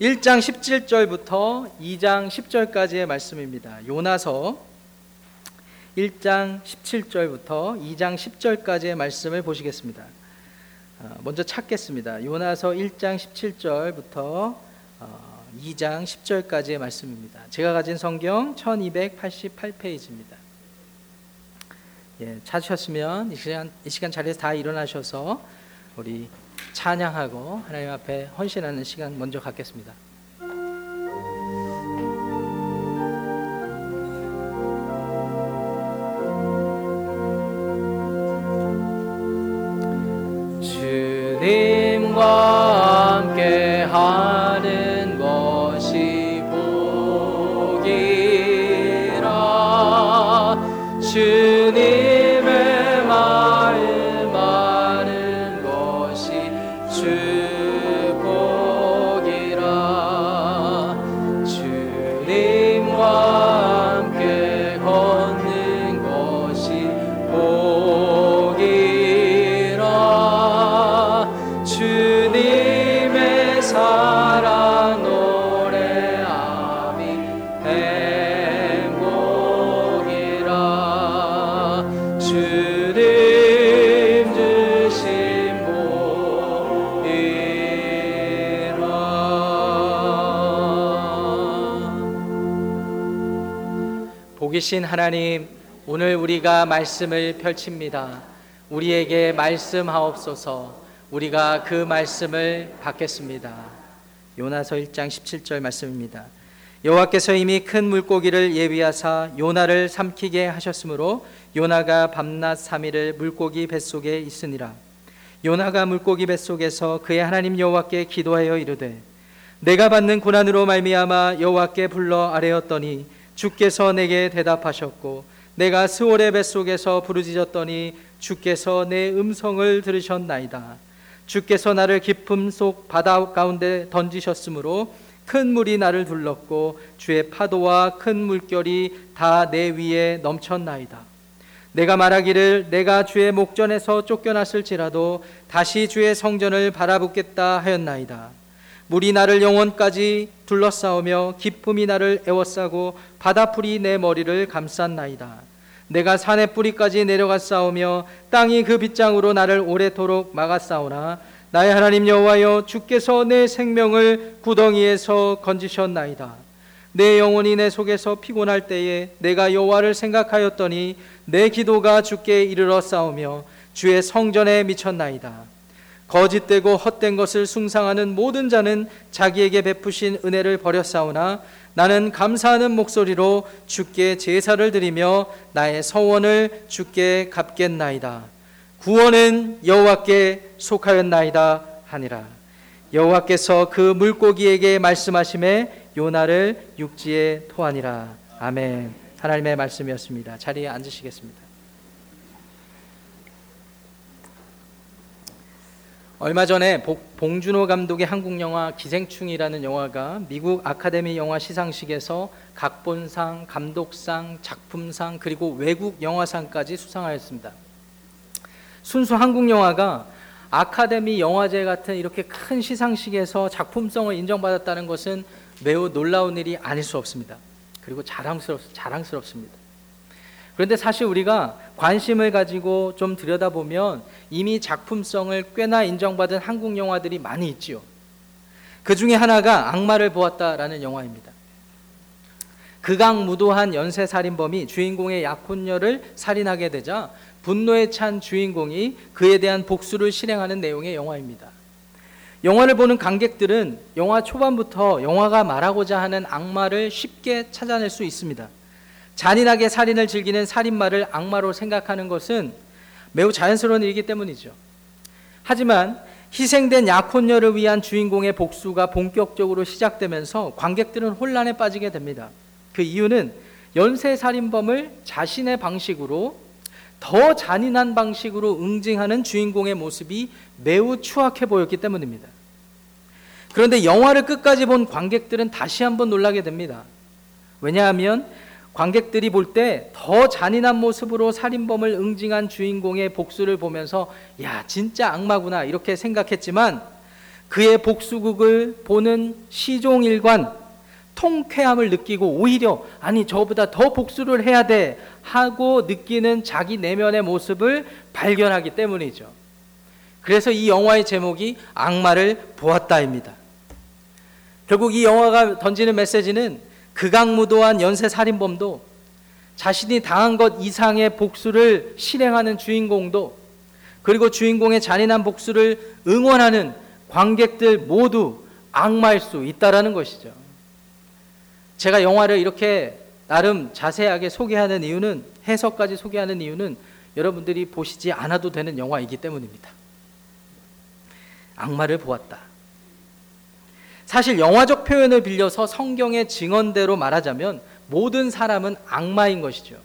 1장 17절부터 2장 10절까지의 말씀입니다. 요나서 1장 17절부터 2장 10절까지의 말씀을 보시겠습니다. 어, 먼저 찾겠습니다. 요나서 1장 17절부터 2장 10절까지의 말씀입니다. 제가 가진 성경 1288페이지입니다. 예, 찾으셨으면 이 시간, 이 시간 자리에서 다 일어나셔서 우리 찬양하고 하나님 앞에 헌신하는 시간 먼저 갖겠습니다. 주님과 복이신 하나님 오늘 우리가 말씀을 펼칩니다. 우리에게 말씀하옵소서. 우리가 그 말씀을 받겠습니다. 요나서 1장 17절 말씀입니다 여호와께서 이미 큰 물고기를 예비하사 요나를 삼키게 하셨으므로 요나가 밤낮 3일을 물고기 뱃속에 있으니라. 요나가 물고기 뱃속에서 그의 하나님 여호와께 기도하여 이르되 내가 받는 고난으로 말미암아 여호와께 불러 아뢰었더니 주께서 내게 대답하셨고 내가 스올의 뱃속에서 부르짖었더니 주께서 내 음성을 들으셨나이다. 주께서 나를 깊음 속 바다 가운데 던지셨으므로 큰 물이 나를 둘렀고 주의 파도와 큰 물결이 다 내 위에 넘쳤나이다 내가 말하기를 내가 주의 목전에서 쫓겨났을지라도 다시 주의 성전을 바라보겠다 하였나이다. 물이 나를 영원까지 둘러싸우며 기쁨이 나를 애워싸고 바다풀이 내 머리를 감쌌나이다. 내가 산의 뿌리까지 내려가 싸우며 땅이 그 빗장으로 나를 오래도록 막았사오나 나의 하나님 여호와여 주께서 내 생명을 구덩이에서 건지셨나이다. 내 영혼이 내 속에서 피곤할 때에 내가 여호와를 생각하였더니 내 기도가 주께 이르러 싸우며 주의 성전에 미쳤나이다. 거짓되고 헛된 것을 숭상하는 모든 자는 자기에게 베푸신 은혜를 버렸사오나 나는 감사하는 목소리로 주께 제사를 드리며 나의 서원을 주께 갚겠나이다. 구원은 여호와께 속하였나이다 하니라. 여호와께서 그 물고기에게 말씀하심에 요나를 육지에 토하니라. 아멘. 하나님의 말씀이었습니다. 자리에 앉으시겠습니다. 얼마 전에 봉준호 감독의 한국 영화 기생충이라는 영화가 미국 아카데미 영화 시상식에서 각본상, 감독상, 작품상 그리고 외국 영화상까지 수상하였습니다. 순수 한국 영화가 아카데미 영화제 같은 이렇게 큰 시상식에서 작품성을 인정받았다는 것은 매우 놀라운 일이 아닐 수 없습니다. 그리고 자랑스럽, 자랑스럽습니다. 그런데 사실 우리가 관심을 가지고 좀 들여다보면 이미 작품성을 꽤나 인정받은 한국 영화들이 많이 있지요. 그 중에 하나가 악마를 보았다라는 영화입니다. 극악무도한 연쇄살인범이 주인공의 약혼녀를 살인하게 되자 분노에 찬 주인공이 그에 대한 복수를 실행하는 내용의 영화입니다. 영화를 보는 관객들은 영화 초반부터 영화가 말하고자 하는 악마를 쉽게 찾아낼 수 있습니다. 잔인하게 살인을 즐기는 살인마를 악마로 생각하는 것은 매우 자연스러운 일이기 때문이죠. 하지만 희생된 약혼녀를 위한 주인공의 복수가 본격적으로 시작되면서 관객들은 혼란에 빠지게 됩니다. 그 이유는 연쇄 살인범을 자신의 방식으로 더 잔인한 방식으로 응징하는 주인공의 모습이 매우 추악해 보였기 때문입니다. 그런데 영화를 끝까지 본 관객들은 다시 한번 놀라게 됩니다. 왜냐하면 관객들이 볼 때 더 잔인한 모습으로 살인범을 응징한 주인공의 복수를 보면서 야 진짜 악마구나 이렇게 생각했지만 그의 복수국을 보는 시종일관 통쾌함을 느끼고 오히려 아니 저보다 더 복수를 해야 돼 하고 느끼는 자기 내면의 모습을 발견하기 때문이죠. 그래서 이 영화의 제목이 악마를 보았다입니다. 결국 이 영화가 던지는 메시지는 극악무도한 연쇄 살인범도 자신이 당한 것 이상의 복수를 실행하는 주인공도 그리고 주인공의 잔인한 복수를 응원하는 관객들 모두 악마일 수 있다라는 것이죠. 제가 영화를 이렇게 나름 자세하게 소개하는 이유는 해석까지 소개하는 이유는 여러분들이 보시지 않아도 되는 영화이기 때문입니다. 악마를 보았다. 사실 영화적 표현을 빌려서 성경의 증언대로 말하자면 모든 사람은 악마인 것이죠.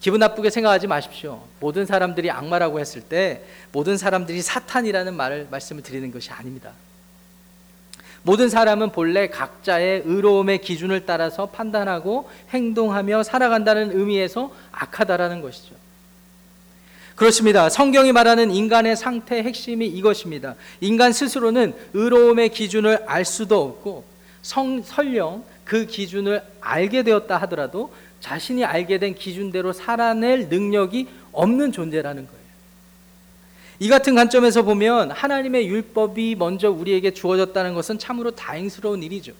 기분 나쁘게 생각하지 마십시오. 모든 사람들이 악마라고 했을 때 모든 사람들이 사탄이라는 말을 말씀을 드리는 것이 아닙니다. 모든 사람은 본래 각자의 의로움의 기준을 따라서 판단하고 행동하며 살아간다는 의미에서 악하다라는 것이죠. 그렇습니다. 성경이 말하는 인간의 상태의 핵심이 이것입니다. 인간 스스로는 의로움의 기준을 알 수도 없고 성, 설령 그 기준을 알게 되었다 하더라도 자신이 알게 된 기준대로 살아낼 능력이 없는 존재라는 거예요. 이 같은 관점에서 보면 하나님의 율법이 먼저 우리에게 주어졌다는 것은 참으로 다행스러운 일이죠.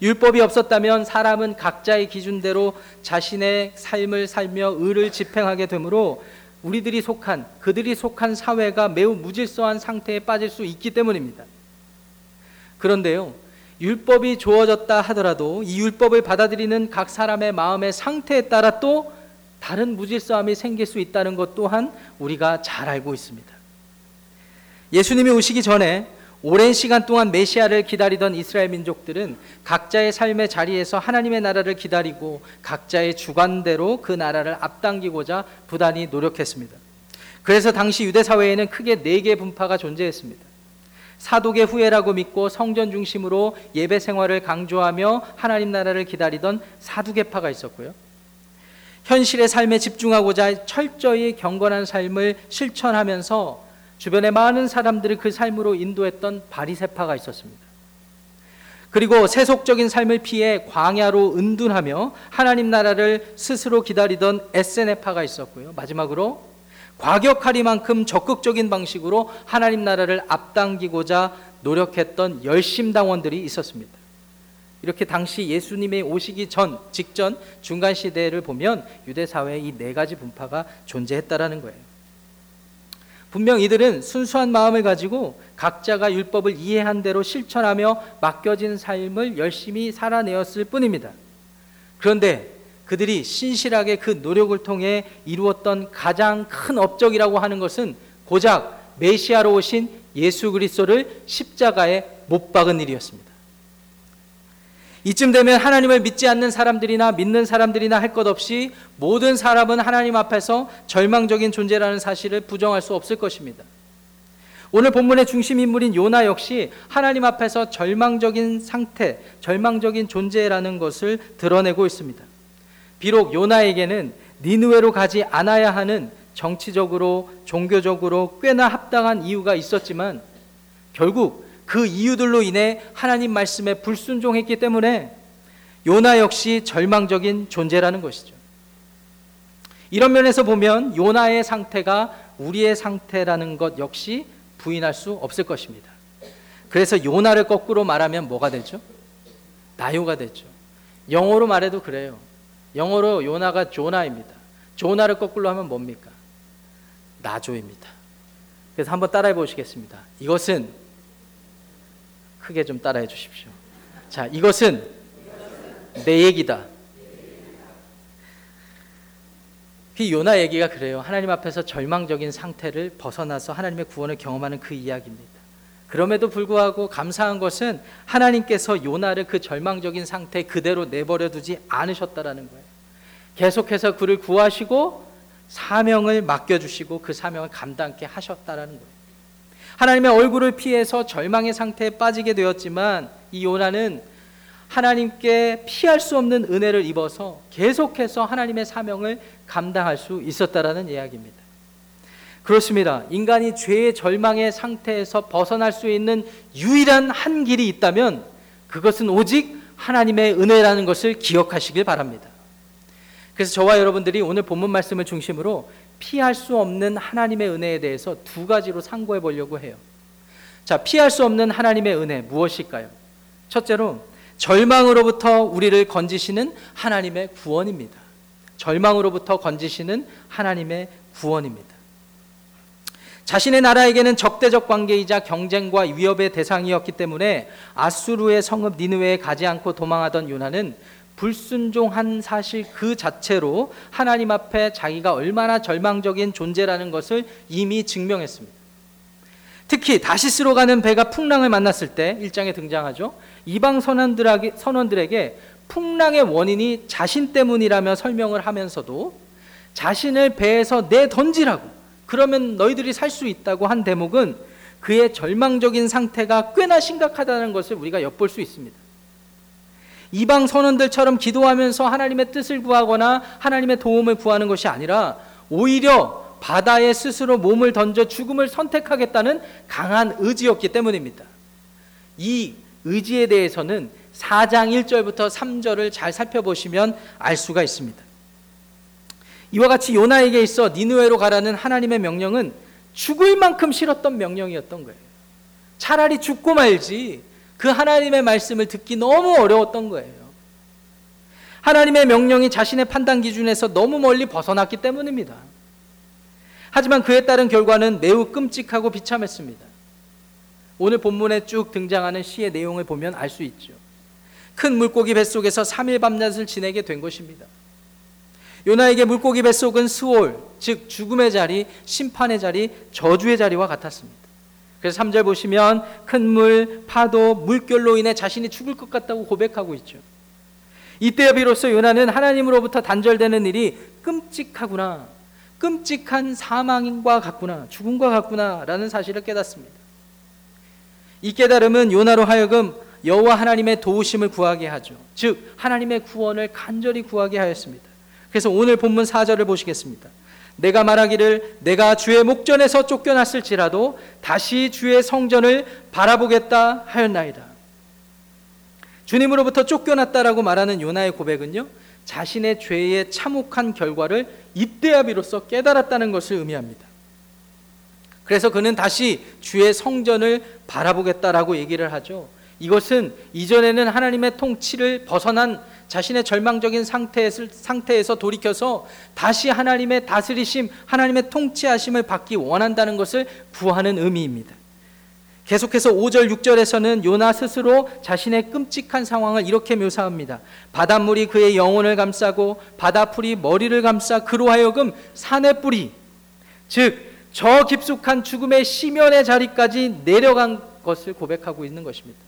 율법이 없었다면 사람은 각자의 기준대로 자신의 삶을 살며 의를 집행하게 되므로 우리들이 속한 그들이 속한 사회가 매우 무질서한 상태에 빠질 수 있기 때문입니다. 그런데요. 율법이 주어졌다 하더라도 이 율법을 받아들이는 각 사람의 마음의 상태에 따라 또 다른 무질서함이 생길 수 있다는 것 또한 우리가 잘 알고 있습니다. 예수님이 오시기 전에 오랜 시간 동안 메시아를 기다리던 이스라엘 민족들은 각자의 삶의 자리에서 하나님의 나라를 기다리고 각자의 주관대로 그 나라를 앞당기고자 부단히 노력했습니다. 그래서 당시 유대 사회에는 크게 네 개 분파가 존재했습니다. 사독의 후예라고 믿고 성전 중심으로 예배 생활을 강조하며 하나님 나라를 기다리던 사두개파가 있었고요. 현실의 삶에 집중하고자 철저히 경건한 삶을 실천하면서 주변의 많은 사람들을 그 삶으로 인도했던 바리세파가 있었습니다. 그리고 세속적인 삶을 피해 광야로 은둔하며 하나님 나라를 스스로 기다리던 에세네파가 있었고요. 마지막으로 과격하리만큼 적극적인 방식으로 하나님 나라를 앞당기고자 노력했던 열심당원들이 있었습니다. 이렇게 당시 예수님의 오시기 전 직전 중간 시대를 보면 유대 사회에 이 네 가지 분파가 존재했다라는 거예요. 분명 이들은 순수한 마음을 가지고 각자가 율법을 이해한 대로 실천하며 맡겨진 삶을 열심히 살아내었을 뿐입니다. 그런데 그들이 신실하게 그 노력을 통해 이루었던 가장 큰 업적이라고 하는 것은 고작 메시아로 오신 예수 그리스도를 십자가에 못 박은 일이었습니다. 이쯤 되면 하나님을 믿지 않는 사람들이나 믿는 사람들이나 할 것 없이 모든 사람은 하나님 앞에서 절망적인 존재라는 사실을 부정할 수 없을 것입니다. 오늘 본문의 중심 인물인 요나 역시 하나님 앞에서 절망적인 상태, 절망적인 존재라는 것을 드러내고 있습니다. 비록 요나에게는 니느웨로 가지 않아야 하는 정치적으로 종교적으로 꽤나 합당한 이유가 있었지만 결국 그 이유들로 인해 하나님 말씀에 불순종했기 때문에 요나 역시 절망적인 존재라는 것이죠. 이런 면에서 보면 요나의 상태가 우리의 상태라는 것 역시 부인할 수 없을 것입니다. 그래서 요나를 거꾸로 말하면 뭐가 되죠? 나요가 되죠. 영어로 말해도 그래요. 영어로 요나가 조나입니다. 조나를 거꾸로 하면 뭡니까? 나조입니다. 그래서 한번 따라해 보시겠습니다. 이것은 크게 좀 따라해 주십시오. 자, 이것은 내 얘기다. 그 요나 얘기가 그래요. 하나님 앞에서 절망적인 상태를 벗어나서 하나님의 구원을 경험하는 그 이야기입니다. 그럼에도 불구하고 감사한 것은 하나님께서 요나를 그 절망적인 상태 그대로 내버려 두지 않으셨다라는 거예요. 계속해서 그를 구하시고 사명을 맡겨주시고 그 사명을 감당케 하셨다라는 거예요. 하나님의 얼굴을 피해서 절망의 상태에 빠지게 되었지만 이 요나는 하나님께 피할 수 없는 은혜를 입어서 계속해서 하나님의 사명을 감당할 수 있었다라는 이야기입니다. 그렇습니다. 인간이 죄의 절망의 상태에서 벗어날 수 있는 유일한 한 길이 있다면 그것은 오직 하나님의 은혜라는 것을 기억하시길 바랍니다. 그래서 저와 여러분들이 오늘 본문 말씀을 중심으로 피할 수 없는 하나님의 은혜에 대해서 두 가지로 상고해 보려고 해요. 자, 피할 수 없는 하나님의 은혜 무엇일까요? 첫째로 절망으로부터 우리를 건지시는 하나님의 구원입니다. 절망으로부터 건지시는 하나님의 구원입니다. 자신의 나라에게는 적대적 관계이자 경쟁과 위협의 대상이었기 때문에 아수르의 성읍 니느웨에 가지 않고 도망하던 요나는 불순종한 사실 그 자체로 하나님 앞에 자기가 얼마나 절망적인 존재라는 것을 이미 증명했습니다. 특히 다시스로 가는 배가 풍랑을 만났을 때 1장에 등장하죠. 이방 선원들에게, 선원들에게 풍랑의 원인이 자신 때문이라며 설명을 하면서도 자신을 배에서 내던지라고 그러면 너희들이 살 수 있다고 한 대목은 그의 절망적인 상태가 꽤나 심각하다는 것을 우리가 엿볼 수 있습니다. 이방 선원들처럼 기도하면서 하나님의 뜻을 구하거나 하나님의 도움을 구하는 것이 아니라 오히려 바다에 스스로 몸을 던져 죽음을 선택하겠다는 강한 의지였기 때문입니다. 이 의지에 대해서는 4장 1절부터 3절을 잘 살펴보시면 알 수가 있습니다. 이와 같이 요나에게 있어 니누에로 가라는 하나님의 명령은 죽을 만큼 싫었던 명령이었던 거예요. 차라리 죽고 말지 그 하나님의 말씀을 듣기 너무 어려웠던 거예요. 하나님의 명령이 자신의 판단 기준에서 너무 멀리 벗어났기 때문입니다. 하지만 그에 따른 결과는 매우 끔찍하고 비참했습니다. 오늘 본문에 쭉 등장하는 시의 내용을 보면 알 수 있죠. 큰 물고기 뱃속에서 3일 밤낮을 지내게 된 것입니다. 요나에게 물고기 뱃속은 스올, 즉 죽음의 자리, 심판의 자리, 저주의 자리와 같았습니다. 그래서 3절 보시면 큰 물, 파도, 물결로 인해 자신이 죽을 것 같다고 고백하고 있죠. 이때야 비로소 요나는 하나님으로부터 단절되는 일이 끔찍하구나. 끔찍한 사망과 같구나. 죽음과 같구나라는 사실을 깨닫습니다. 이 깨달음은 요나로 하여금 여호와 하나님의 도우심을 구하게 하죠. 즉 하나님의 구원을 간절히 구하게 하였습니다. 그래서 오늘 본문 4절을 보시겠습니다. 내가 말하기를 내가 주의 목전에서 쫓겨났을지라도 다시 주의 성전을 바라보겠다 하였나이다. 주님으로부터 쫓겨났다라고 말하는 요나의 고백은요. 자신의 죄의 참혹한 결과를 입대야 비로소 깨달았다는 것을 의미합니다. 그래서 그는 다시 주의 성전을 바라보겠다라고 얘기를 하죠. 이것은 이전에는 하나님의 통치를 벗어난 자신의 절망적인 상태에서, 돌이켜서 다시 하나님의 다스리심, 하나님의 통치하심을 받기 원한다는 것을 구하는 의미입니다. 계속해서 5절, 6절에서는 요나 스스로 자신의 끔찍한 상황을 이렇게 묘사합니다. 바닷물이 그의 영혼을 감싸고 바다풀이 머리를 감싸 그로 하여금 산의 뿌리, 즉, 저 깊숙한 죽음의 시면의 자리까지 내려간 것을 고백하고 있는 것입니다.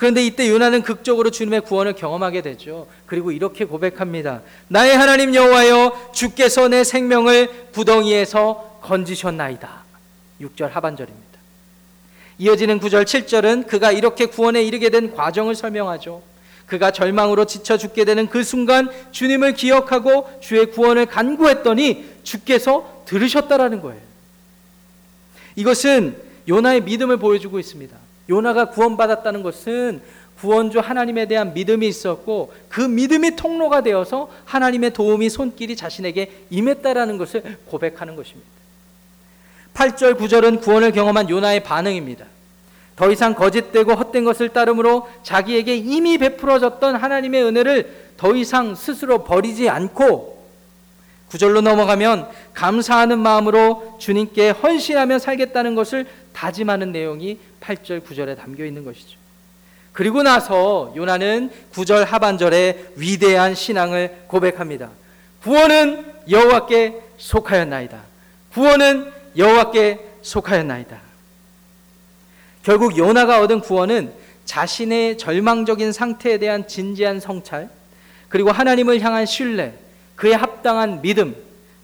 그런데 이때 요나는 극적으로 주님의 구원을 경험하게 되죠. 그리고 이렇게 고백합니다. 나의 하나님 여호와여 주께서 내 생명을 구덩이에서 건지셨나이다. 6절 하반절입니다. 이어지는 9절 7절은 그가 이렇게 구원에 이르게 된 과정을 설명하죠. 그가 절망으로 지쳐 죽게 되는 그 순간 주님을 기억하고 주의 구원을 간구했더니 주께서 들으셨다라는 거예요. 이것은 요나의 믿음을 보여주고 있습니다. 요나가 구원받았다는 것은 구원주 하나님에 대한 믿음이 있었고 그 믿음이 통로가 되어서 하나님의 도움이 손길이 자신에게 임했다라는 것을 고백하는 것입니다. 8절 9절은 구원을 경험한 요나의 반응입니다. 더 이상 거짓되고 헛된 것을 따름으로 자기에게 이미 베풀어졌던 하나님의 은혜를 더 이상 스스로 버리지 않고 구절로 넘어가면 감사하는 마음으로 주님께 헌신하며 살겠다는 것을 다짐하는 내용이 8절 9절에 담겨 있는 것이죠. 그리고 나서 요나는 9절 하반절에 위대한 신앙을 고백합니다. 구원은 여호와께 속하였나이다. 구원은 여호와께 속하였나이다. 결국 요나가 얻은 구원은 자신의 절망적인 상태에 대한 진지한 성찰, 그리고 하나님을 향한 신뢰, 그에 합당한 믿음,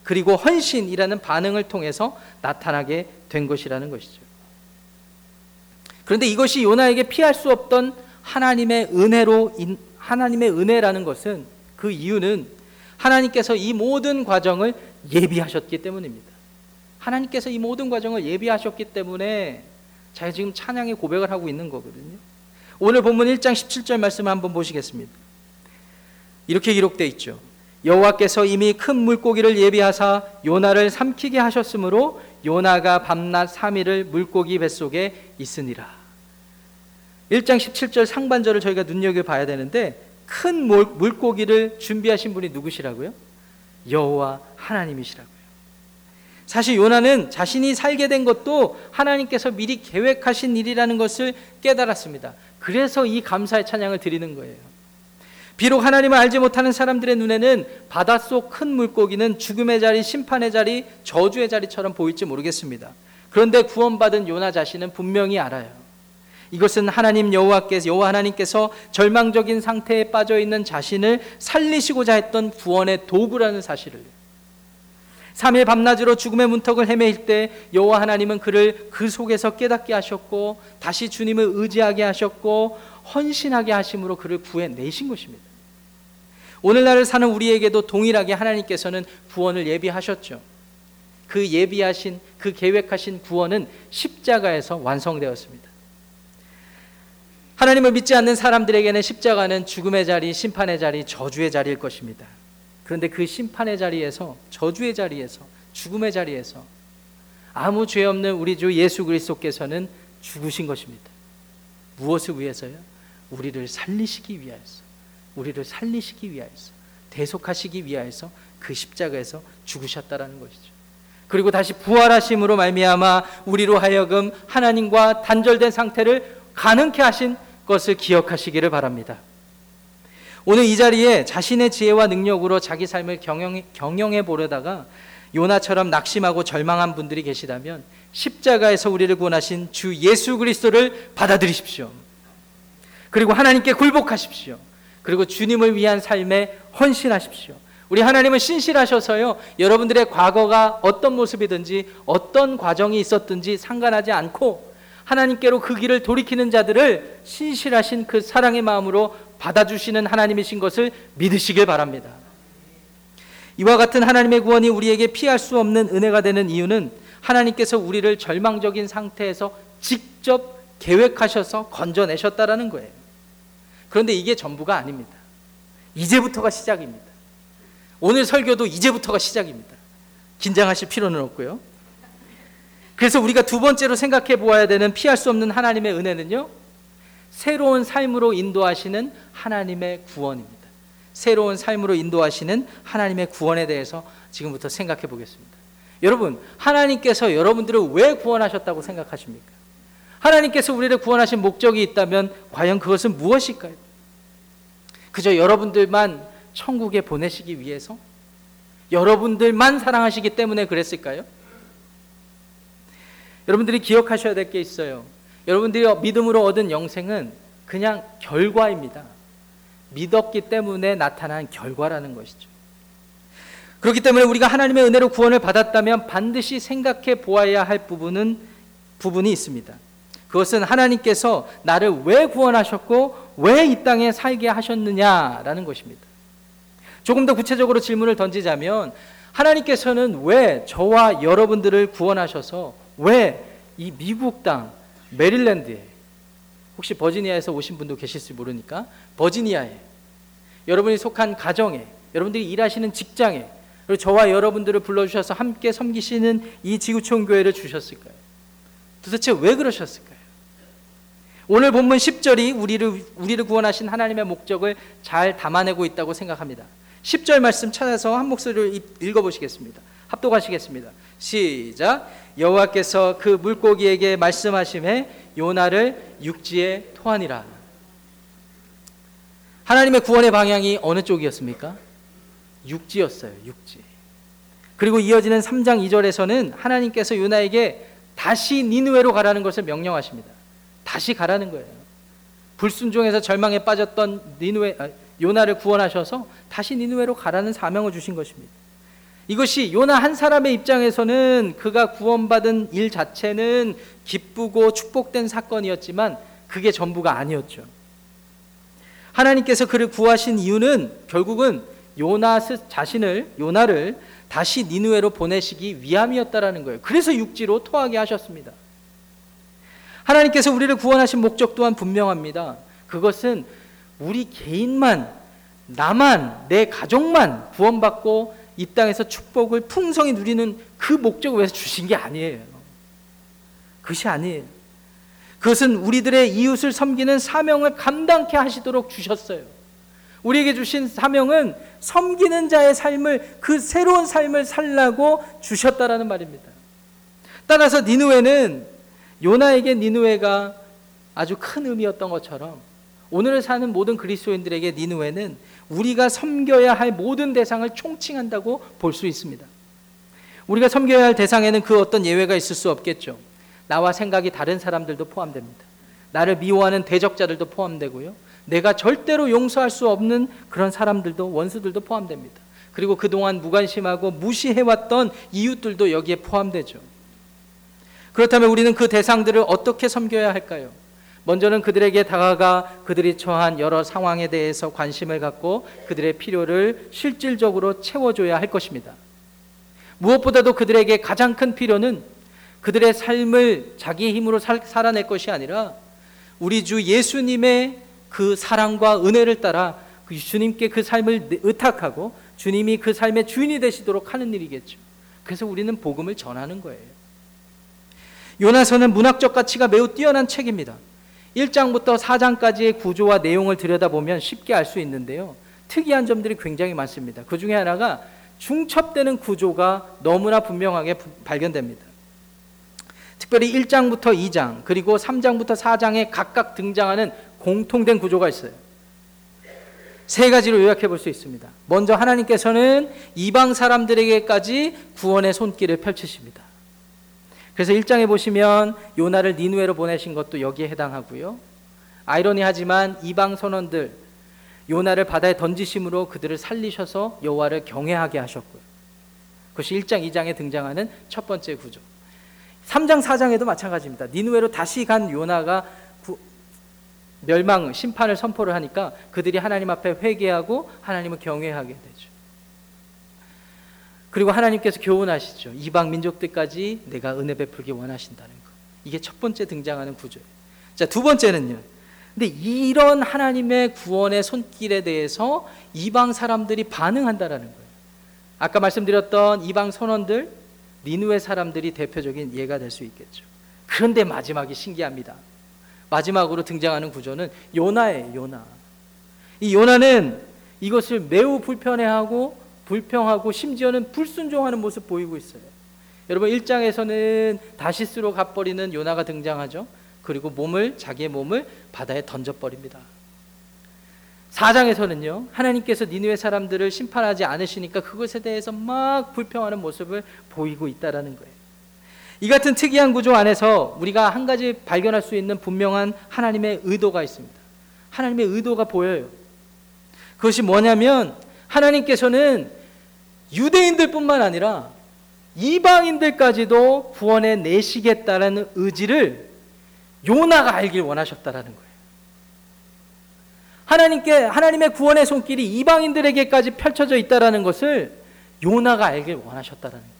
그리고 헌신이라는 반응을 통해서 나타나게 된 것이라는 것이죠. 그런데 이것이 요나에게 피할 수 없던 하나님의 은혜로 하나님의 은혜라는 것은 그 이유는 하나님께서 이 모든 과정을 예비하셨기 때문입니다. 하나님께서 이 모든 과정을 예비하셨기 때문에 제가 지금 찬양의 고백을 하고 있는 거거든요. 오늘 본문 1장 17절 말씀 한번 보시겠습니다. 이렇게 기록되어 있죠. 여호와께서 이미 큰 물고기를 예비하사 요나를 삼키게 하셨으므로 요나가 밤낮 3일을 물고기 뱃속에 있으니라. 1장 17절 상반절을 저희가 눈여겨봐야 되는데 큰 물고기를 준비하신 분이 누구시라고요? 여호와 하나님이시라고요. 사실 요나는 자신이 살게 된 것도 하나님께서 미리 계획하신 일이라는 것을 깨달았습니다. 그래서 이 감사의 찬양을 드리는 거예요. 비록 하나님을 알지 못하는 사람들의 눈에는 바닷속 큰 물고기는 죽음의 자리, 심판의 자리, 저주의 자리처럼 보일지 모르겠습니다. 그런데 구원받은 요나 자신은 분명히 알아요. 이것은 하나님 여호와께서 여호와 하나님께서 절망적인 상태에 빠져 있는 자신을 살리시고자 했던 구원의 도구라는 사실을 3일 밤낮으로 죽음의 문턱을 헤매일 때 여호와 하나님은 그를 그 속에서 깨닫게 하셨고 다시 주님을 의지하게 하셨고 헌신하게 하심으로 그를 구해내신 것입니다. 오늘날을 사는 우리에게도 동일하게 하나님께서는 구원을 예비하셨죠. 그 예비하신 그 계획하신 구원은 십자가에서 완성되었습니다. 하나님을 믿지 않는 사람들에게는 십자가는 죽음의 자리, 심판의 자리, 저주의 자리일 것입니다. 그런데 그 심판의 자리에서 저주의 자리에서 죽음의 자리에서 아무 죄 없는 우리 주 예수 그리스도께서는 죽으신 것입니다. 무엇을 위해서요? 우리를 살리시기 위하여서. 우리를 살리시기 위하여서. 대속하시기 위하여서 그 십자가에서 죽으셨다라는 것이죠. 그리고 다시 부활하심으로 말미암아 우리로 하여금 하나님과 단절된 상태를 가능케 하신 것을 기억하시기를 바랍니다. 오늘 이 자리에 자신의 지혜와 능력으로 자기 삶을 경영해, 경영해 보려다가 요나처럼 낙심하고 절망한 분들이 계시다면 십자가에서 우리를 구원하신 주 예수 그리스도를 받아들이십시오. 그리고 하나님께 굴복하십시오. 그리고 주님을 위한 삶에 헌신하십시오. 우리 하나님은 신실하셔서요. 여러분들의 과거가 어떤 모습이든지 어떤 과정이 있었든지 상관하지 않고 하나님께로 그 길을 돌이키는 자들을 신실하신 그 사랑의 마음으로 받아주시는 하나님이신 것을 믿으시길 바랍니다. 이와 같은 하나님의 구원이 우리에게 피할 수 없는 은혜가 되는 이유는 하나님께서 우리를 절망적인 상태에서 직접 계획하셔서 건져내셨다라는 거예요. 그런데 이게 전부가 아닙니다. 이제부터가 시작입니다. 오늘 설교도 이제부터가 시작입니다. 긴장하실 필요는 없고요. 그래서 우리가 두 번째로 생각해 보아야 되는 피할 수 없는 하나님의 은혜는요. 새로운 삶으로 인도하시는 하나님의 구원입니다. 새로운 삶으로 인도하시는 하나님의 구원에 대해서 지금부터 생각해 보겠습니다. 여러분, 하나님께서 여러분들을 왜 구원하셨다고 생각하십니까? 하나님께서 우리를 구원하신 목적이 있다면 과연 그것은 무엇일까요? 그저 여러분들만 천국에 보내시기 위해서? 여러분들만 사랑하시기 때문에 그랬을까요? 여러분들이 기억하셔야 될 게 있어요. 여러분들이 믿음으로 얻은 영생은 그냥 결과입니다. 믿었기 때문에 나타난 결과라는 것이죠. 그렇기 때문에 우리가 하나님의 은혜로 구원을 받았다면 반드시 생각해 보아야 할 부분은 부분이 있습니다. 그것은 하나님께서 나를 왜 구원하셨고 왜 이 땅에 살게 하셨느냐라는 것입니다. 조금 더 구체적으로 질문을 던지자면 하나님께서는 왜 저와 여러분들을 구원하셔서 왜 이 미국 땅 메릴랜드에 혹시 버지니아에서 오신 분도 계실지 모르니까 버지니아에 여러분이 속한 가정에 여러분들이 일하시는 직장에 그리고 저와 여러분들을 불러주셔서 함께 섬기시는 이 지구촌 교회를 주셨을까요? 도대체 왜 그러셨을까요? 오늘 본문 10절이 우리를 우리를 구원하신 하나님의 목적을 잘 담아내고 있다고 생각합니다. 10절 말씀 찾아서 한 목소리로 읽어 보시겠습니다. 합독하시겠습니다. 시작. 여호와께서 그 물고기에게 말씀하심에 요나를 육지에 토하니라. 하나님의 구원의 방향이 어느 쪽이었습니까? 육지였어요. 육지. 그리고 이어지는 3장 2절에서는 하나님께서 요나에게 다시 니누웨로 가라는 것을 명령하십니다. 다시 가라는 거예요. 불순종해서 절망에 빠졌던 니누웨 아, 요나를 구원하셔서 다시 니누웨로 가라는 사명을 주신 것입니다. 이것이 요나 한 사람의 입장에서는 그가 구원받은 일 자체는 기쁘고 축복된 사건이었지만 그게 전부가 아니었죠. 하나님께서 그를 구하신 이유는 결국은 요나 스- 자신을 요나를 다시 니누에로 보내시기 위함이었다라는 거예요. 그래서 육지로 토하게 하셨습니다. 하나님께서 우리를 구원하신 목적 또한 분명합니다. 그것은 우리 개인만 나만 내 가족만 구원받고 이 땅에서 축복을 풍성히 누리는 그 목적을 위해서 주신 게 아니에요. 그것이 아니에요. 그것은 우리들의 이웃을 섬기는 사명을 감당케 하시도록 주셨어요. 우리에게 주신 사명은 섬기는 자의 삶을 그 새로운 삶을 살라고 주셨다라는 말입니다. 따라서 니누에는 요나에게 니누에가 아주 큰 의미였던 것처럼 오늘을 사는 모든 그리스도인들에게 니누에는 우리가 섬겨야 할 모든 대상을 총칭한다고 볼 수 있습니다. 우리가 섬겨야 할 대상에는 그 어떤 예외가 있을 수 없겠죠. 나와 생각이 다른 사람들도 포함됩니다. 나를 미워하는 대적자들도 포함되고요. 내가 절대로 용서할 수 없는 그런 사람들도 원수들도 포함됩니다. 그리고 그동안 무관심하고 무시해왔던 이웃들도 여기에 포함되죠. 그렇다면 우리는 그 대상들을 어떻게 섬겨야 할까요? 먼저는 그들에게 다가가 그들이 처한 여러 상황에 대해서 관심을 갖고 그들의 필요를 실질적으로 채워줘야 할 것입니다. 무엇보다도 그들에게 가장 큰 필요는 그들의 삶을 자기 힘으로 살, 살아낼 것이 아니라 우리 주 예수님의 그 사랑과 은혜를 따라 그 주님께 그 삶을 의탁하고 주님이 그 삶의 주인이 되시도록 하는 일이겠죠. 그래서 우리는 복음을 전하는 거예요. 요나서는 문학적 가치가 매우 뛰어난 책입니다. 1장부터 4장까지의 구조와 내용을 들여다보면 쉽게 알 수 있는데요. 특이한 점들이 굉장히 많습니다. 그 중에 하나가 중첩되는 구조가 너무나 분명하게 발견됩니다. 특별히 1장부터 2장, 그리고 3장부터 4장에 각각 등장하는 공통된 구조가 있어요. 세 가지로 요약해 볼 수 있습니다. 먼저 하나님께서는 이방 사람들에게까지 구원의 손길을 펼치십니다. 그래서 1장에 보시면 요나를 니누에로 보내신 것도 여기에 해당하고요. 아이러니하지만 이방 선원들 요나를 바다에 던지심으로 그들을 살리셔서 여호와를 경외하게 하셨고요. 그것이 1장, 2장에 등장하는 첫 번째 구조. 3장, 4장에도 마찬가지입니다. 니누에로 다시 간 요나가 구, 멸망, 심판을 선포를 하니까 그들이 하나님 앞에 회개하고 하나님을 경외하게 되죠. 그리고 하나님께서 교훈하시죠. 이방 민족들까지 내가 은혜 베풀기 원하신다는 거. 이게 첫 번째 등장하는 구조예요. 자, 두 번째는요. 근데 이런 하나님의 구원의 손길에 대해서 이방 사람들이 반응한다라는 거예요. 아까 말씀드렸던 이방 선원들, 니누의 사람들이 대표적인 예가 될 수 있겠죠. 그런데 마지막이 신기합니다. 마지막으로 등장하는 구조는 요나예요, 요나. 이 요나는 이것을 매우 불편해하고 불평하고 심지어는 불순종하는 모습 보이고 있어요. 여러분 1장에서는 다시스로 갚버리는 요나가 등장하죠. 그리고 몸을 자기의 몸을 바다에 던져 버립니다. 4장에서는요. 하나님께서 니느웨 사람들을 심판하지 않으시니까 그것에 대해서 막 불평하는 모습을 보이고 있다라는 거예요. 이 같은 특이한 구조 안에서 우리가 한 가지 발견할 수 있는 분명한 하나님의 의도가 있습니다. 하나님의 의도가 보여요. 그것이 뭐냐면 하나님께서는 유대인들뿐만 아니라 이방인들까지도 구원해 내시겠다라는 의지를 요나가 알길 원하셨다라는 거예요. 하나님께 하나님의 구원의 손길이 이방인들에게까지 펼쳐져 있다라는 것을 요나가 알길 원하셨다라는.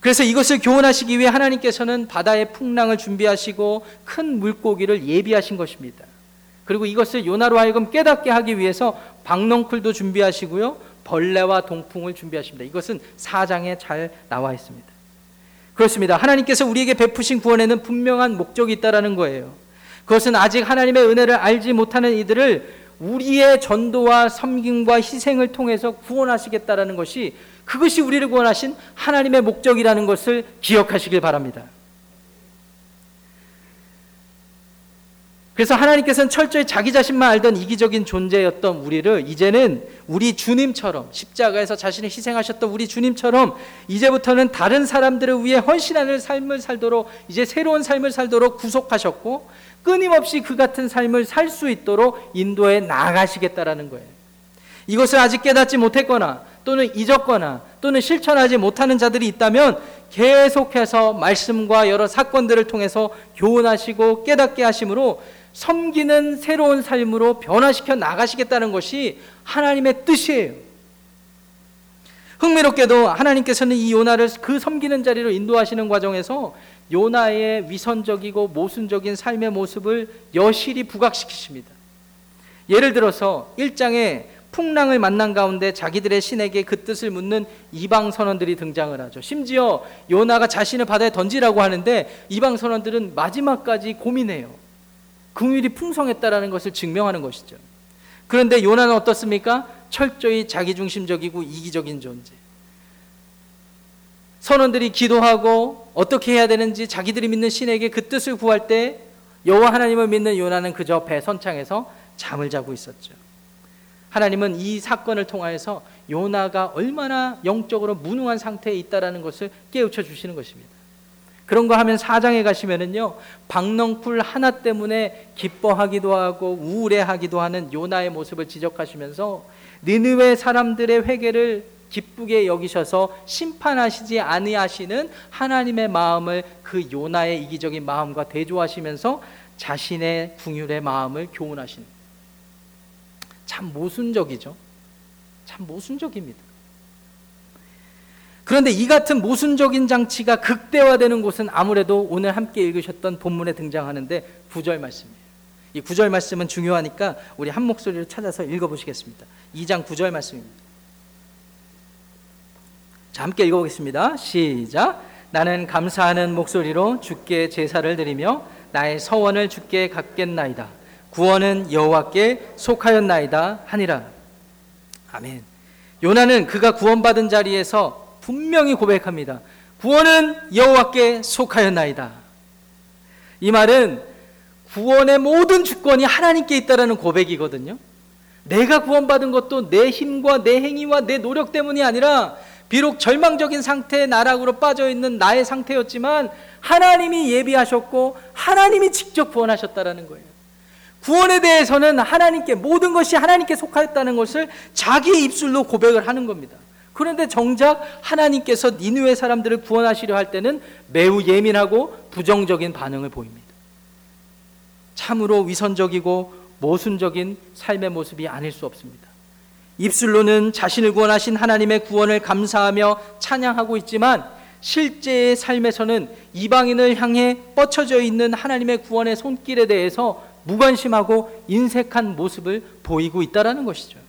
그래서 이것을 교훈하시기 위해 하나님께서는 바다의 풍랑을 준비하시고 큰 물고기를 예비하신 것입니다. 그리고 이것을 요나로 하여금 깨닫게 하기 위해서 박넝쿨도 준비하시고요. 벌레와 동풍을 준비하십니다. 이것은 사장에 잘 나와 있습니다. 그렇습니다. 하나님께서 우리에게 베푸신 구원에는 분명한 목적이 있다라는 거예요. 그것은 아직 하나님의 은혜를 알지 못하는 이들을 우리의 전도와 섬김과 희생을 통해서 구원하시겠다라는 것이 그것이 우리를 구원하신 하나님의 목적이라는 것을 기억하시길 바랍니다. 그래서 하나님께서는 철저히 자기 자신만 알던 이기적인 존재였던 우리를 이제는 우리 주님처럼 십자가에서 자신을 희생하셨던 우리 주님처럼 이제부터는 다른 사람들을 위해 헌신하는 삶을 살도록 이제 새로운 삶을 살도록 구속하셨고 끊임없이 그 같은 삶을 살 수 있도록 인도해 나가시겠다라는 거예요. 이것을 아직 깨닫지 못했거나 또는 잊었거나 또는 실천하지 못하는 자들이 있다면 계속해서 말씀과 여러 사건들을 통해서 교훈하시고 깨닫게 하심으로 섬기는 새로운 삶으로 변화시켜 나가시겠다는 것이 하나님의 뜻이에요. 흥미롭게도 하나님께서는 이 요나를 그 섬기는 자리로 인도하시는 과정에서 요나의 위선적이고 모순적인 삶의 모습을 여실히 부각시키십니다. 예를 들어서 1장에 풍랑을 만난 가운데 자기들의 신에게 그 뜻을 묻는 이방 선원들이 등장을 하죠. 심지어 요나가 자신을 바다에 던지라고 하는데 이방 선원들은 마지막까지 고민해요. 긍휼이 풍성했다라는 것을 증명하는 것이죠. 그런데 요나는 어떻습니까? 철저히 자기중심적이고 이기적인 존재. 선원들이 기도하고 어떻게 해야 되는지 자기들이 믿는 신에게 그 뜻을 구할 때 여호와 하나님을 믿는 요나는 그저 배 선창에서 잠을 자고 있었죠. 하나님은 이 사건을 통하여서 요나가 얼마나 영적으로 무능한 상태에 있다라는 것을 깨우쳐 주시는 것입니다. 그런 거 하면 사장에 가시면은요 박넝쿨 하나 때문에 기뻐하기도 하고 우울해하기도 하는 요나의 모습을 지적하시면서 느느웨 사람들의 회개를 기쁘게 여기셔서 심판하시지 아니하시는 하나님의 마음을 그 요나의 이기적인 마음과 대조하시면서 자신의 궁율의 마음을 교훈하시는 참 모순적이죠. 참 모순적입니다. 그런데 이 같은 모순적인 장치가 극대화되는 곳은 아무래도 오늘 함께 읽으셨던 본문에 등장하는데 구절 말씀이에요. 이 구절 말씀은 중요하니까 우리 한 목소리로 찾아서 읽어보시겠습니다. 2장 9절 말씀입니다. 자, 함께 읽어보겠습니다. 시작. 나는 감사하는 목소리로 주께 제사를 드리며 나의 서원을 주께 갚겠나이다. 구원은 여호와께 속하였나이다 하니라. 아멘. 요나는 그가 구원받은 자리에서 분명히 고백합니다. 구원은 여호와께 속하였나이다. 이 말은 구원의 모든 주권이 하나님께 있다라는 고백이거든요. 내가 구원받은 것도 내 힘과 내 행위와 내 노력 때문이 아니라 비록 절망적인 상태의 나락으로 빠져 있는 나의 상태였지만 하나님이 예비하셨고 하나님이 직접 구원하셨다라는 거예요. 구원에 대해서는 하나님께 모든 것이 하나님께 속하였다는 것을 자기 입술로 고백을 하는 겁니다. 그런데 정작 하나님께서 니누의 사람들을 구원하시려 할 때는 매우 예민하고 부정적인 반응을 보입니다. 참으로 위선적이고 모순적인 삶의 모습이 아닐 수 없습니다. 입술로는 자신을 구원하신 하나님의 구원을 감사하며 찬양하고 있지만 실제의 삶에서는 이방인을 향해 뻗쳐져 있는 하나님의 구원의 손길에 대해서 무관심하고 인색한 모습을 보이고 있다라는 것이죠.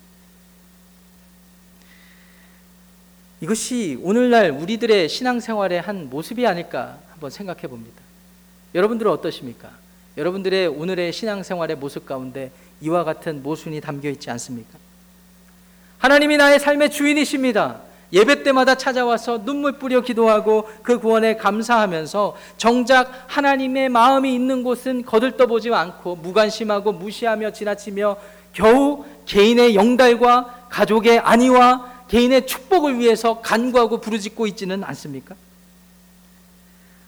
이것이 오늘날 우리들의 신앙생활의 한 모습이 아닐까 한번 생각해 봅니다. 여러분들은 어떠십니까? 여러분들의 오늘의 신앙생활의 모습 가운데 이와 같은 모순이 담겨 있지 않습니까? 하나님이 나의 삶의 주인이십니다. 예배 때마다 찾아와서 눈물 뿌려 기도하고 그 구원에 감사하면서 정작 하나님의 마음이 있는 곳은 거들떠보지 않고 무관심하고 무시하며 지나치며 겨우 개인의 영달과 가족의 안위와 개인의 축복을 위해서 간구하고 부르짖고 있지는 않습니까?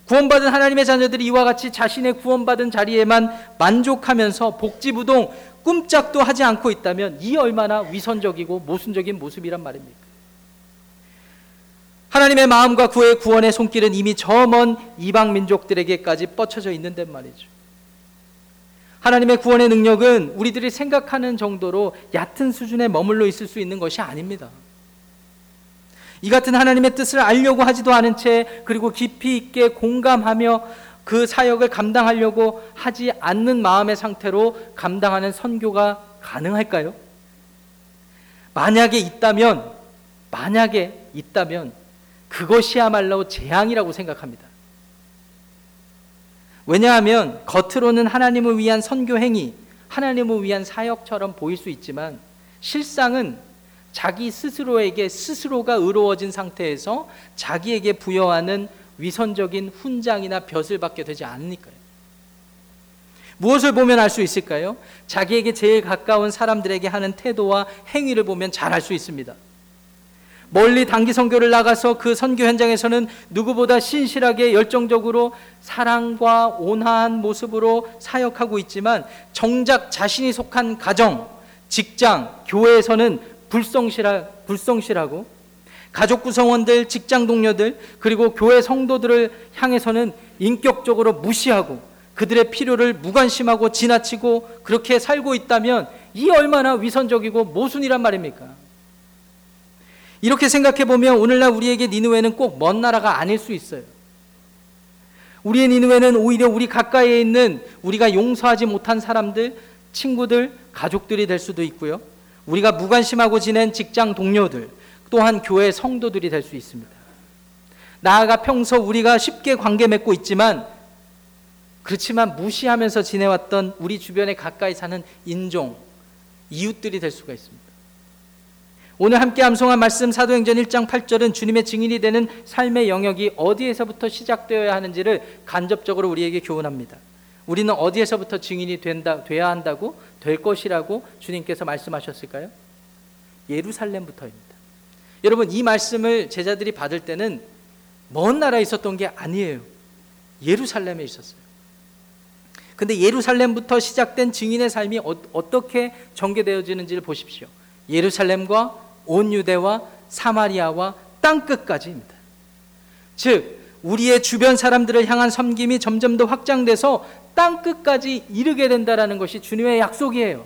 구원받은 하나님의 자녀들이 이와 같이 자신의 구원받은 자리에만 만족하면서 복지부동 꿈짝도 하지 않고 있다면 이 얼마나 위선적이고 모순적인 모습이란 말입니까? 하나님의 마음과 그의 구원의 손길은 이미 저 먼 이방 민족들에게까지 뻗쳐져 있는데 말이죠. 하나님의 구원의 능력은 우리들이 생각하는 정도로 얕은 수준에 머물러 있을 수 있는 것이 아닙니다. 이 같은 하나님의 뜻을 알려고 하지도 않은 채 그리고 깊이 있게 공감하며 그 사역을 감당하려고 하지 않는 마음의 상태로 감당하는 선교가 가능할까요? 만약에 있다면, 만약에 있다면 그것이야말로 재앙이라고 생각합니다. 왜냐하면 겉으로는 하나님을 위한 선교 행위, 하나님을 위한 사역처럼 보일 수 있지만 실상은 자기 스스로에게 스스로가 의로워진 상태에서 자기에게 부여하는 위선적인 훈장이나 벼슬 받게 되지 않으니까요. 무엇을 보면 알 수 있을까요? 자기에게 제일 가까운 사람들에게 하는 태도와 행위를 보면 잘 알 수 있습니다. 멀리 단기 선교를 나가서 그 선교 현장에서는 누구보다 신실하게 열정적으로 사랑과 온화한 모습으로 사역하고 있지만 정작 자신이 속한 가정, 직장, 교회에서는 불성실하, 불성실하고 가족 구성원들, 직장 동료들, 그리고 교회 성도들을 향해서는 인격적으로 무시하고 그들의 필요를 무관심하고 지나치고 그렇게 살고 있다면 이 얼마나 위선적이고 모순이란 말입니까? 이렇게 생각해 보면 오늘날 우리에게 니누웨는 꼭 먼 나라가 아닐 수 있어요. 우리의 니누웨는 오히려 우리 가까이에 있는 우리가 용서하지 못한 사람들, 친구들, 가족들이 될 수도 있고요. 우리가 무관심하고 지낸 직장 동료들, 또한 교회 성도들이 될 수 있습니다. 나아가 평소 우리가 쉽게 관계 맺고 있지만 그렇지만 무시하면서 지내왔던 우리 주변에 가까이 사는 인종, 이웃들이 될 수가 있습니다. 오늘 함께 암송한 말씀 사도행전 1장 8절은 주님의 증인이 되는 삶의 영역이 어디에서부터 시작되어야 하는지를 간접적으로 우리에게 교훈합니다. 우리는 어디에서부터 증인이 된다, 돼야 한다고 될 것이라고 주님께서 말씀하셨을까요? 예루살렘부터입니다. 여러분 이 말씀을 제자들이 받을 때는 먼 나라에 있었던 게 아니에요. 예루살렘에 있었어요. 근데 예루살렘부터 시작된 증인의 삶이 어, 떻게 전개되어지는지를 보십시오. 예루살렘과 온 유대와 사마리아와 땅 끝까지입니다. 즉 우리의 주변 사람들을 향한 섬김이 점점 더 확장돼서 땅 끝까지 이르게 된다라는 것이 주님의 약속이에요.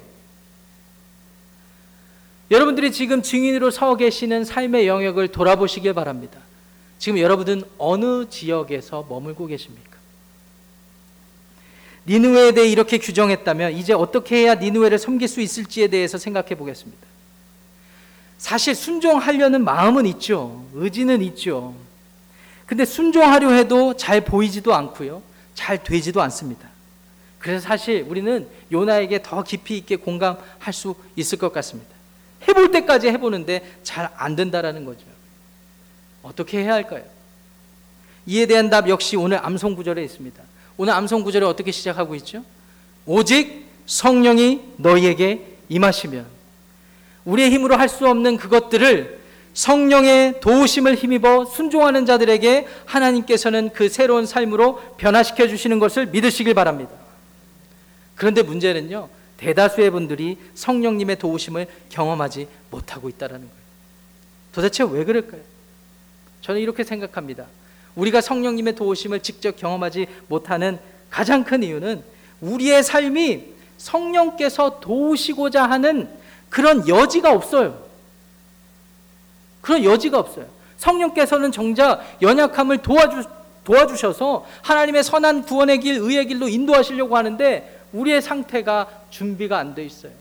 여러분들이 지금 증인으로 서 계시는 삶의 영역을 돌아보시길 바랍니다. 지금 여러분은 어느 지역에서 머물고 계십니까? 니누웨에 대해 이렇게 규정했다면 이제 어떻게 해야 니누웨를 섬길 수 있을지에 대해서 생각해 보겠습니다. 사실 순종하려는 마음은 있죠. 의지는 있죠. 근데 순종하려 해도 잘 보이지도 않고요. 잘 되지도 않습니다. 그래서 사실 우리는 요나에게 더 깊이 있게 공감할 수 있을 것 같습니다. 해볼 때까지 해보는데 잘 안 된다라는 거죠. 어떻게 해야 할까요? 이에 대한 답 역시 오늘 암송 구절에 있습니다. 오늘 암송 구절에 어떻게 시작하고 있죠? 오직 성령이 너희에게 임하시면 우리의 힘으로 할 수 없는 그것들을 성령의 도우심을 힘입어 순종하는 자들에게 하나님께서는 그 새로운 삶으로 변화시켜 주시는 것을 믿으시길 바랍니다. 그런데 문제는요. 대다수의 분들이 성령님의 도우심을 경험하지 못하고 있다는 거예요. 도대체 왜 그럴까요? 저는 이렇게 생각합니다. 우리가 성령님의 도우심을 직접 경험하지 못하는 가장 큰 이유는 우리의 삶이 성령께서 도우시고자 하는 그런 여지가 없어요. 그런 여지가 없어요. 성령께서는 정작 연약함을 도와주, 도와주셔서 하나님의 선한 구원의 길, 의의 길로 인도하시려고 하는데 우리의 상태가 준비가 안 돼 있어요.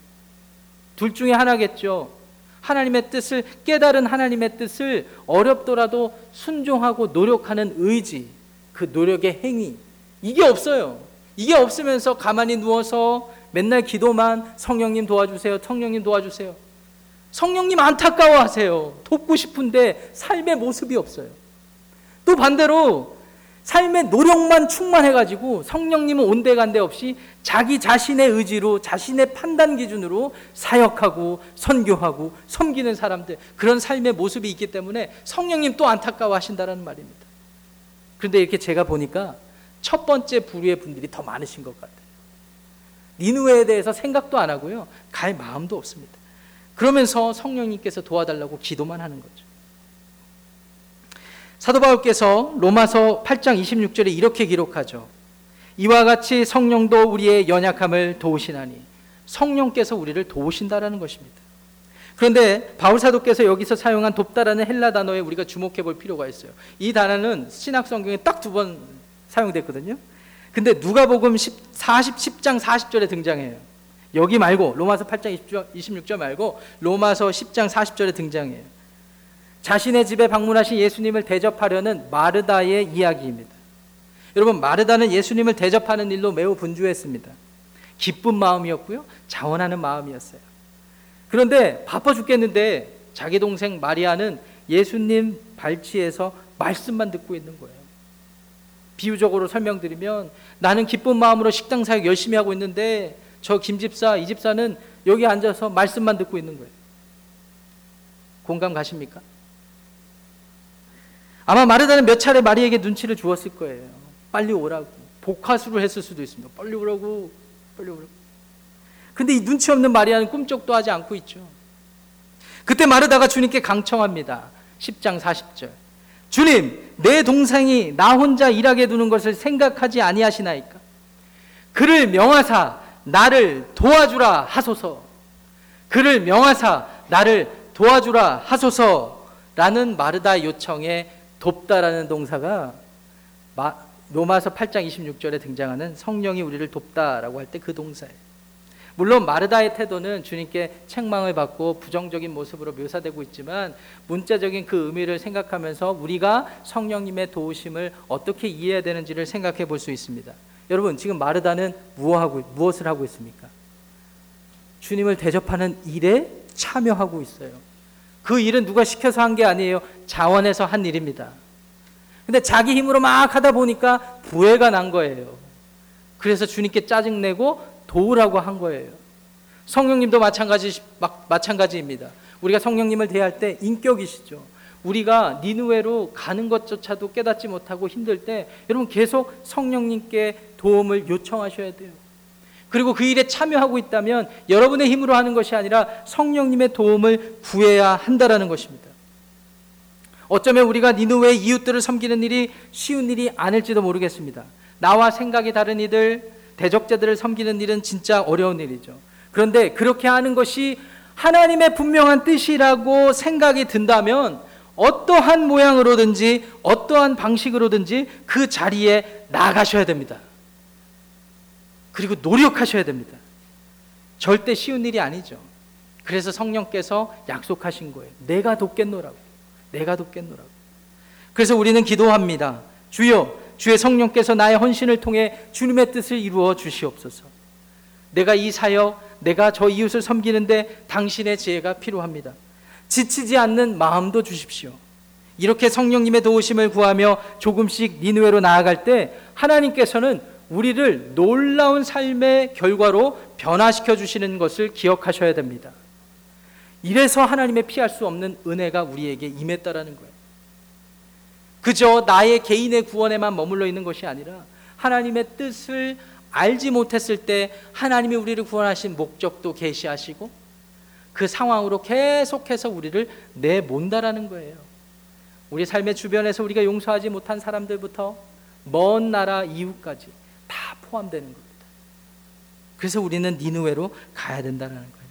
둘 중에 하나겠죠. 하나님의 뜻을 깨달은 하나님의 뜻을 어렵더라도 순종하고 노력하는 의지, 그 노력의 행위 이게 없어요. 이게 없으면서 가만히 누워서 맨날 기도만 성령님 도와주세요. 성령님 도와주세요. 성령님 안타까워하세요. 돕고 싶은데 삶의 모습이 없어요. 또 반대로 삶의 노력만 충만해가지고 성령님은 온데간데 없이 자기 자신의 의지로 자신의 판단 기준으로 사역하고 선교하고 섬기는 사람들 그런 삶의 모습이 있기 때문에 성령님 또 안타까워하신다는 말입니다. 그런데 이렇게 제가 보니까 첫 번째 부류의 분들이 더 많으신 것 같아요. 니누에 대해서 생각도 안 하고요. 갈 마음도 없습니다. 그러면서 성령님께서 도와달라고 기도만 하는 거죠. 사도 바울께서 로마서 8장 26절에 이렇게 기록하죠. 이와 같이 성령도 우리의 연약함을 도우시나니 성령께서 우리를 도우신다라는 것입니다. 그런데 바울 사도께서 여기서 사용한 돕다라는 헬라 단어에 우리가 주목해 볼 필요가 있어요. 이 단어는 신약 성경에 딱 두 번 사용됐거든요. 근데 누가복음 10, 40 10장 40절에 등장해요. 여기 말고 로마서 8장 26절 말고 로마서 10장 40절에 등장해요. 자신의 집에 방문하신 예수님을 대접하려는 마르다의 이야기입니다. 여러분, 마르다는 예수님을 대접하는 일로 매우 분주했습니다. 기쁜 마음이었고요. 자원하는 마음이었어요. 그런데 바빠 죽겠는데 자기 동생 마리아는 예수님 발치에서 말씀만 듣고 있는 거예요. 비유적으로 설명드리면 나는 기쁜 마음으로 식당 사역 열심히 하고 있는데 저 김집사, 이 집사는 여기 앉아서 말씀만 듣고 있는 거예요. 공감 가십니까? 아마 마르다는 몇 차례 마리에게 눈치를 주었을 거예요. 빨리 오라고. 복화수를 했을 수도 있습니다. 빨리 오라고. 빨리 오라고. 근데 이 눈치 없는 마리아는 꿈쩍도 하지 않고 있죠. 그때 마르다가 주님께 강청합니다. 10장 40절. 주님, 내 동생이 나 혼자 일하게 두는 것을 생각하지 아니하시나이까? 그를 명하사 나를 도와주라 하소서. 그를 명하사 나를 도와주라 하소서라는 마르다 요청에 돕다라는 동사가 마, 로마서 8장 26절에 등장하는 성령이 우리를 돕다라고 할 때 그 동사예요. 물론 마르다의 태도는 주님께 책망을 받고 부정적인 모습으로 묘사되고 있지만 문자적인 그 의미를 생각하면서 우리가 성령님의 도우심을 어떻게 이해해야 되는지를 생각해 볼 수 있습니다. 여러분 지금 마르다는 무엇하고 무엇을 하고 있습니까? 주님을 대접하는 일에 참여하고 있어요. 그 일은 누가 시켜서 한 게 아니에요. 자원해서 한 일입니다. 근데 자기 힘으로 막 하다 보니까 부해가 난 거예요. 그래서 주님께 짜증내고 도우라고 한 거예요. 성령님도 마찬가지 마 찬가지입니다. 우리가 성령님을 대할 때 인격이시죠. 우리가 니누웨로 가는 것조차도 깨닫지 못하고 힘들 때 여러분 계속 성령님께 도움을 요청하셔야 돼요. 그리고 그 일에 참여하고 있다면 여러분의 힘으로 하는 것이 아니라 성령님의 도움을 구해야 한다라는 것입니다. 어쩌면 우리가 니누웨의 이웃들을 섬기는 일이 쉬운 일이 아닐지도 모르겠습니다. 나와 생각이 다른 이들, 대적자들을 섬기는 일은 진짜 어려운 일이죠. 그런데 그렇게 하는 것이 하나님의 분명한 뜻이라고 생각이 든다면 어떠한 모양으로든지 어떠한 방식으로든지 그 자리에 나가셔야 됩니다. 그리고 노력하셔야 됩니다. 절대 쉬운 일이 아니죠. 그래서 성령께서 약속하신 거예요. 내가 돕겠노라고. 내가 돕겠노라고. 그래서 우리는 기도합니다. 주여, 주의 성령께서 나의 헌신을 통해 주님의 뜻을 이루어 주시옵소서. 내가 이 사역, 내가 저 이웃을 섬기는데 당신의 지혜가 필요합니다. 지치지 않는 마음도 주십시오. 이렇게 성령님의 도우심을 구하며 조금씩 니누에로 나아갈 때 하나님께서는 우리를 놀라운 삶의 결과로 변화시켜 주시는 것을 기억하셔야 됩니다. 이래서 하나님의 피할 수 없는 은혜가 우리에게 임했다라는 거예요. 그저 나의 개인의 구원에만 머물러 있는 것이 아니라 하나님의 뜻을 알지 못했을 때 하나님이 우리를 구원하신 목적도 계시하시고 그 상황으로 계속해서 우리를 내몬다라는 거예요. 우리 삶의 주변에서 우리가 용서하지 못한 사람들부터 먼 나라 이웃까지 다 포함되는 겁니다. 그래서 우리는 니누웨로 가야 된다는 거예요.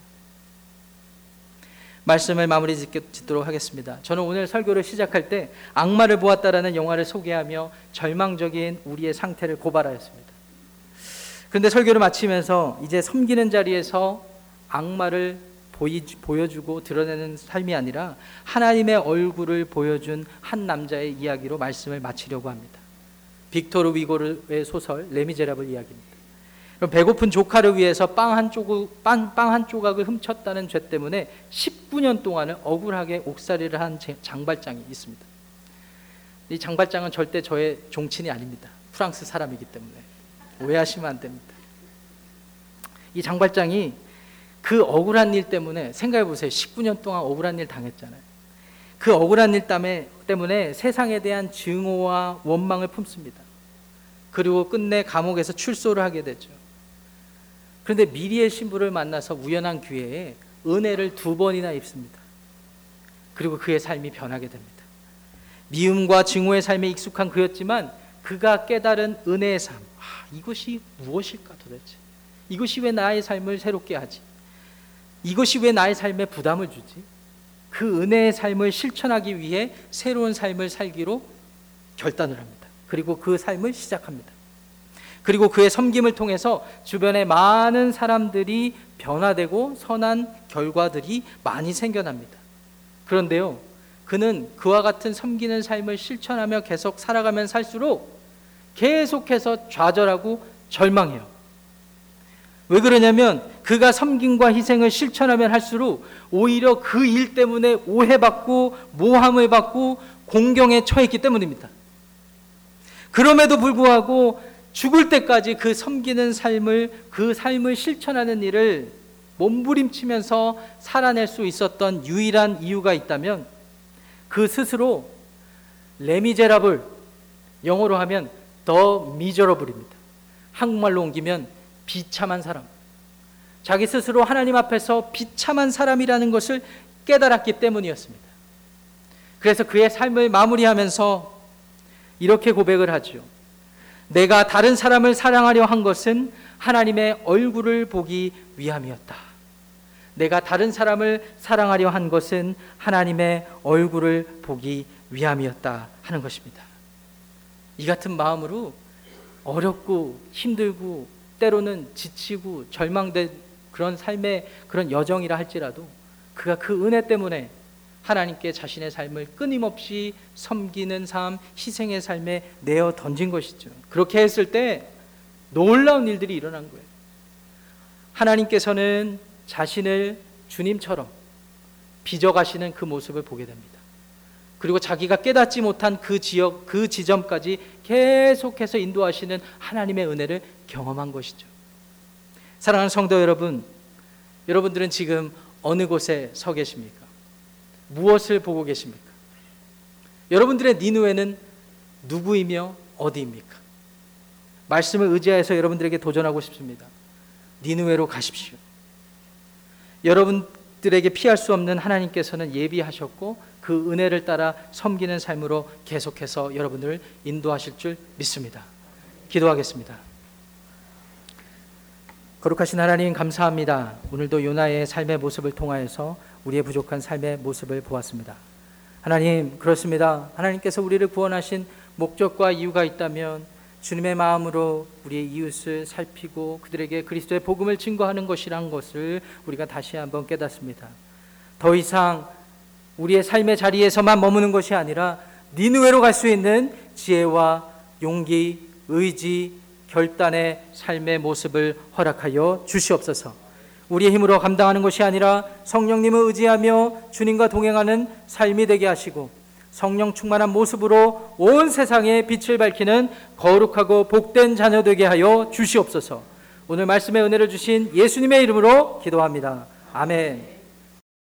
말씀을 마무리 짓도록 하겠습니다. 저는 오늘 설교를 시작할 때 악마를 보았다라는 영화를 소개하며 절망적인 우리의 상태를 고발하였습니다. 그런데 설교를 마치면서 이제 섬기는 자리에서 악마를 보이, 보여주고 드러내는 삶이 아니라 하나님의 얼굴을 보여준 한 남자의 이야기로 말씀을 마치려고 합니다. 빅토르 위고르의 소설 레미제라블 이야기입니다. 배고픈 조카를 위해서 빵 한 조각 빵, 빵 한 조각을 훔쳤다는 죄 때문에 19년 동안을 억울하게 옥살이를 한 장발장이 있습니다. 이 장발장은 절대 저의 종친이 아닙니다. 프랑스 사람이기 때문에 오해하시면 안 됩니다. 이 장발장이 그 억울한 일 때문에 생각해 보세요. 19년 동안 억울한 일 당했잖아요. 그 억울한 일 때문에 세상에 대한 증오와 원망을 품습니다. 그리고 끝내 감옥에서 출소를 하게 되죠. 그런데 미리의 신부를 만나서 우연한 기회에 은혜를 두 번이나 입습니다. 그리고 그의 삶이 변하게 됩니다. 미움과 증오의 삶에 익숙한 그였지만 그가 깨달은 은혜의 삶, 아, 이것이 무엇일까 도대체? 이것이 왜 나의 삶을 새롭게 하지? 이것이 왜 나의 삶에 부담을 주지? 그 은혜의 삶을 실천하기 위해 새로운 삶을 살기로 결단을 합니다. 그리고 그 삶을 시작합니다. 그리고 그의 섬김을 통해서 주변에 많은 사람들이 변화되고 선한 결과들이 많이 생겨납니다. 그런데요, 그는 그와 같은 섬기는 삶을 실천하며 계속 살아가면 살수록 계속해서 좌절하고 절망해요. 왜 그러냐면 그가 섬김과 희생을 실천하면 할수록 오히려 그 일 때문에 오해받고 모함을 받고 공경에 처했기 때문입니다. 그럼에도 불구하고 죽을 때까지 그 섬기는 삶을 그 삶을 실천하는 일을 몸부림치면서 살아낼 수 있었던 유일한 이유가 있다면 그 스스로 레미제라블 영어로 하면 더 미저러블입니다. 한국말로 옮기면 비참한 사람. 자기 스스로 하나님 앞에서 비참한 사람이라는 것을 깨달았기 때문이었습니다. 그래서 그의 삶을 마무리하면서 이렇게 고백을 하죠. 내가 다른 사람을 사랑하려 한 것은 하나님의 얼굴을 보기 위함이었다. 내가 다른 사람을 사랑하려 한 것은 하나님의 얼굴을 보기 위함이었다 하는 것입니다. 이 같은 마음으로 어렵고 힘들고 때로는 지치고 절망된 그런 삶의 그런 여정이라 할지라도 그가 그 은혜 때문에 하나님께 자신의 삶을 끊임없이 섬기는 삶, 희생의 삶에 내어 던진 것이죠. 그렇게 했을 때 놀라운 일들이 일어난 거예요. 하나님께서는 자신을 주님처럼 빚어가시는 그 모습을 보게 됩니다. 그리고 자기가 깨닫지 못한 그 지역, 그 지점까지 계속해서 인도하시는 하나님의 은혜를 경험한 것이죠. 사랑하는 성도 여러분, 여러분들은 지금 어느 곳에 서 계십니까? 무엇을 보고 계십니까? 여러분들의 니누에는 누구이며 어디입니까? 말씀을 의지하여서 여러분들에게 도전하고 싶습니다. 니누에로 가십시오. 여러분들에게 피할 수 없는 하나님께서는 예비하셨고 그 은혜를 따라 섬기는 삶으로 계속해서 여러분을 인도하실 줄 믿습니다. 기도하겠습니다. 거룩하신 하나님 감사합니다. 오늘도 요나의 삶의 모습을 통하여서 우리의 부족한 삶의 모습을 보았습니다. 하나님 그렇습니다. 하나님께서 우리를 구원하신 목적과 이유가 있다면 주님의 마음으로 우리의 이웃을 살피고 그들에게 그리스도의 복음을 증거하는 것이란 것을 우리가 다시 한번 깨닫습니다. 더 이상 우리의 삶의 자리에서만 머무는 것이 아니라 니누웨로 갈 수 있는 지혜와 용기, 의지, 결단의 삶의 모습을 허락하여 주시옵소서. 우리의 힘으로 감당하는 것이 아니라 성령님을 의지하며 주님과 동행하는 삶이 되게 하시고 성령 충만한 모습으로 온 세상에 빛을 밝히는 거룩하고 복된 자녀 되게 하여 주시옵소서. 오늘 말씀의 은혜를 주신 예수님의 이름으로 기도합니다. 아멘.